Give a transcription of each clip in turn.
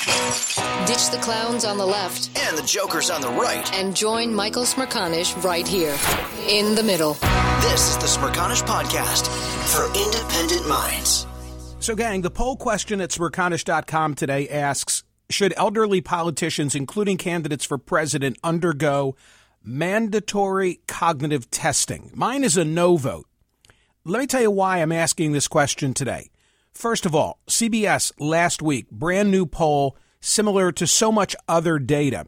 Ditch the clowns on the left and the jokers on the right. and join Michael Smerconish right here in the middle. This is the Smerconish Podcast for independent minds. So, gang, the poll question at smerconish.com today asks Should elderly politicians, including candidates for president, undergo mandatory cognitive testing? Mine is a no vote. Let me tell you why I'm asking this question today. First of all, CBS last week, brand new poll, similar to so much other data.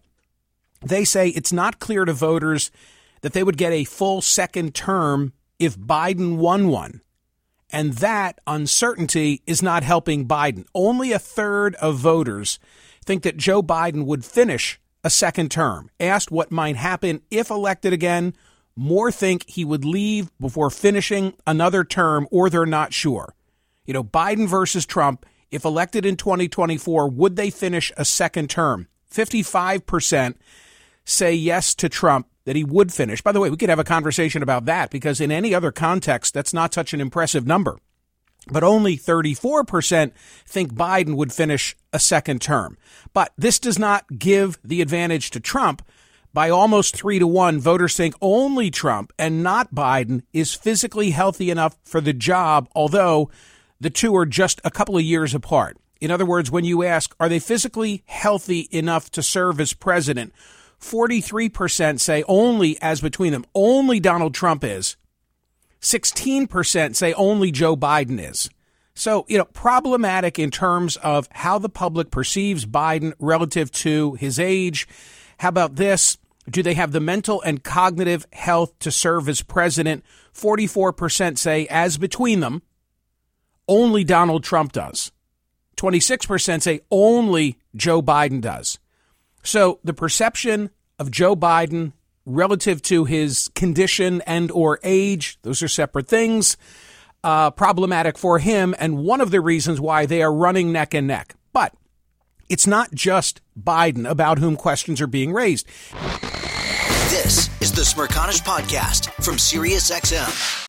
They say it's not clear to voters that they would get a full second term if Biden won one. And that uncertainty is not helping Biden. Only a third of voters think that Joe Biden would finish a second term. Asked what might happen if elected again, more think he would leave before finishing another term or they're not sure. You know, Biden versus Trump, if elected in 2024, would they finish a second term? 55% say yes to Trump that he would finish. By the way, we could have a conversation about that because in any other context, that's not such an impressive number. But only 34% think Biden would finish a second term. But this does not give the advantage to Trump. By almost three to one, voters think only Trump and not Biden is physically healthy enough for the job, although the two are just a couple of years apart. In other words, when you ask, are they physically healthy enough to serve as president? 43% say only as between them, only Donald Trump is. 16% say only Joe Biden is. So, you know, problematic in terms of how the public perceives Biden relative to his age. How about this? Do they have the mental and cognitive health to serve as president? 44% say as between them, only Donald Trump does. 26% say only Joe Biden does. So the perception of Joe Biden relative to his condition and or age, those are separate things, uh, problematic for him and one of the reasons why they are running neck and neck. But it's not just Biden about whom questions are being raised. This is the Smerconish Podcast from SiriusXM.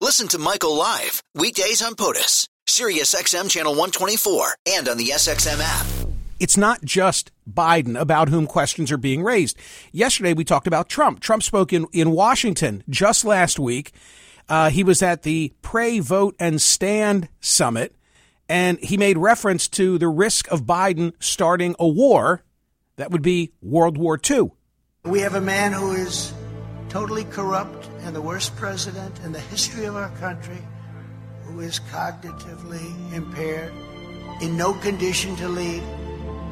Listen to Michael live weekdays on POTUS, Sirius XM channel 124, and on the SXM app. It's not just Biden about whom questions are being raised. Yesterday, we talked about Trump. Trump spoke in, in Washington just last week. Uh, he was at the Pray, Vote, and Stand summit, and he made reference to the risk of Biden starting a war that would be World War II. We have a man who is totally corrupt and the worst president in the history of our country who is cognitively impaired, in no condition to lead,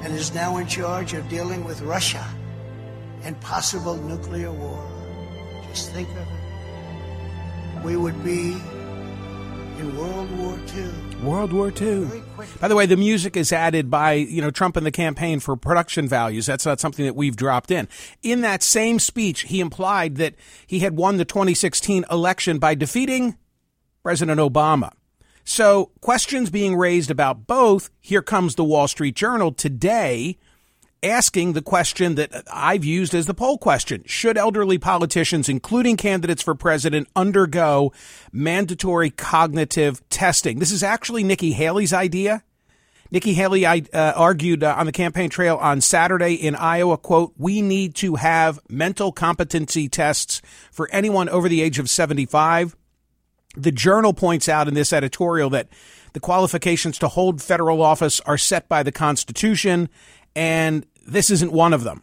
and is now in charge of dealing with Russia and possible nuclear war. Just think of it. We would be in World War II. World War II. By the way, the music is added by, you know, Trump and the campaign for production values. That's not something that we've dropped in. In that same speech, he implied that he had won the 2016 election by defeating President Obama. So, questions being raised about both. Here comes the Wall Street Journal today asking the question that I've used as the poll question. Should elderly politicians, including candidates for president, undergo mandatory cognitive testing? This is actually Nikki Haley's idea. Nikki Haley uh, argued uh, on the campaign trail on Saturday in Iowa, quote, we need to have mental competency tests for anyone over the age of 75. The journal points out in this editorial that the qualifications to hold federal office are set by the Constitution and this isn't one of them,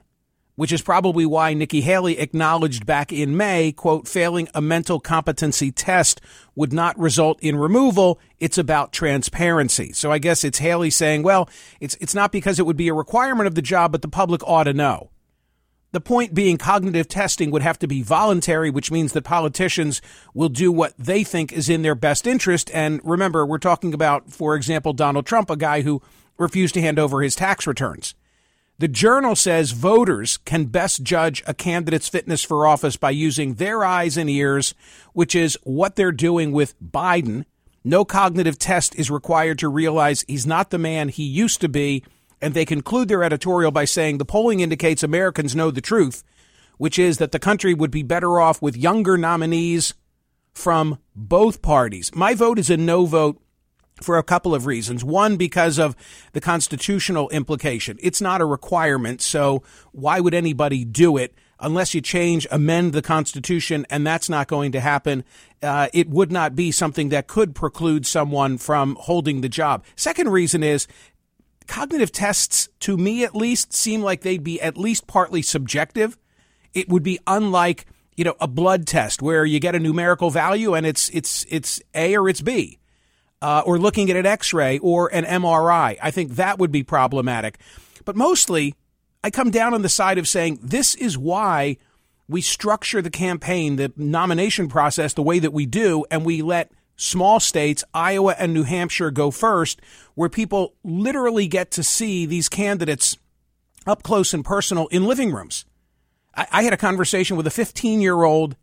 which is probably why Nikki Haley acknowledged back in May, quote, failing a mental competency test would not result in removal. It's about transparency. So I guess it's Haley saying, well, it's, it's not because it would be a requirement of the job, but the public ought to know. The point being cognitive testing would have to be voluntary, which means that politicians will do what they think is in their best interest. And remember, we're talking about, for example, Donald Trump, a guy who refused to hand over his tax returns. The journal says voters can best judge a candidate's fitness for office by using their eyes and ears, which is what they're doing with Biden. No cognitive test is required to realize he's not the man he used to be. And they conclude their editorial by saying the polling indicates Americans know the truth, which is that the country would be better off with younger nominees from both parties. My vote is a no vote for a couple of reasons. One, because of the constitutional implication. It's not a requirement, so why would anybody do it? Unless you change, amend the Constitution, and that's not going to happen, uh, it would not be something that could preclude someone from holding the job. Second reason is cognitive tests, to me at least, seem like they'd be at least partly subjective. It would be unlike, you know, a blood test where you get a numerical value and it's it's it's A or it's B uh, or looking at an x ray or an MRI. I think that would be problematic. But mostly, I come down on the side of saying this is why we structure the campaign, the nomination process, the way that we do, and we let small states, Iowa and New Hampshire, go first, where people literally get to see these candidates up close and personal in living rooms. I, I had a conversation with a 15 year old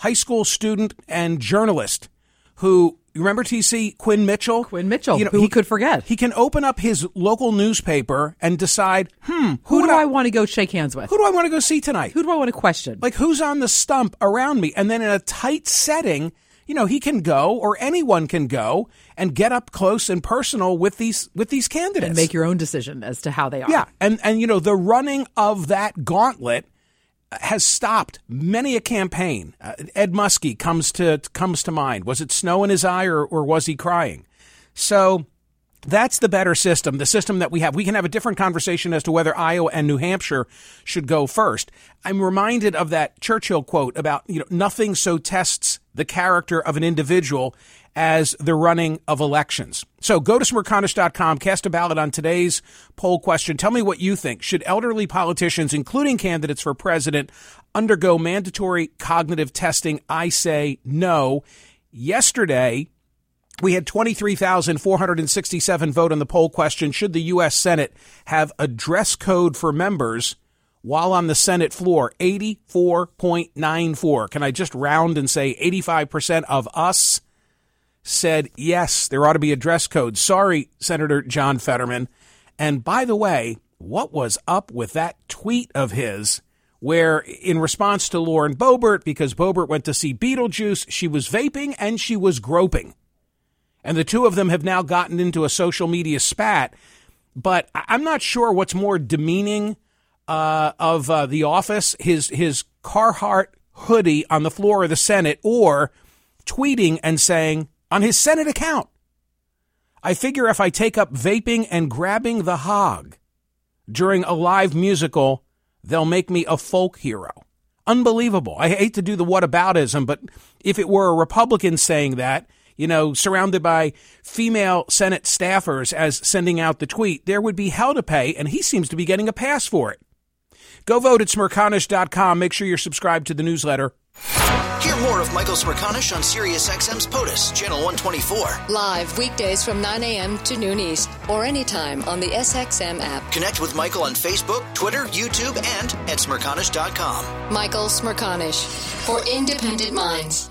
high school student and journalist who you remember TC Quinn Mitchell? Quinn Mitchell. You know, who he, could forget? He can open up his local newspaper and decide, hmm, who, who do I, I, want to go shake hands with? Who do I want to go see tonight? Who do I want to question? Like who's on the stump around me? And then in a tight setting, you know, he can go or anyone can go and get up close and personal with these with these candidates and make your own decision as to how they are. Yeah, and and you know the running of that gauntlet has stopped many a campaign. Uh, Ed Muskie comes to comes to mind. Was it snow in his eye or, or was he crying? So That's the better system, the system that we have. We can have a different conversation as to whether Iowa and New Hampshire should go first. I'm reminded of that Churchill quote about, you know, nothing so tests the character of an individual as the running of elections. So go to smerconish.com, cast a ballot on today's poll question. Tell me what you think. Should elderly politicians, including candidates for president, undergo mandatory cognitive testing? I say no. Yesterday, we had 23,467 vote on the poll question Should the U.S. Senate have a dress code for members while on the Senate floor? 84.94. Can I just round and say 85% of us said yes, there ought to be a dress code? Sorry, Senator John Fetterman. And by the way, what was up with that tweet of his? Where, in response to Lauren Boebert, because Boebert went to see Beetlejuice, she was vaping and she was groping and the two of them have now gotten into a social media spat. But I'm not sure what's more demeaning uh, of uh, the office his his Carhartt hoodie on the floor of the Senate, or tweeting and saying on his Senate account, "I figure if I take up vaping and grabbing the hog during a live musical, they'll make me a folk hero." Unbelievable. I hate to do the whataboutism, but if it were a Republican saying that, you know, surrounded by female Senate staffers as sending out the tweet, there would be hell to pay, and he seems to be getting a pass for it. Go vote at smerconish.com. Make sure you're subscribed to the newsletter. Hear more of Michael Smerconish on SiriusXM's POTUS, Channel 124. Live weekdays from 9 a.m. to noon East, or anytime on the SXM app. Connect with Michael on Facebook, Twitter, YouTube, and at Smerconish.com. Michael Smerconish, for independent minds.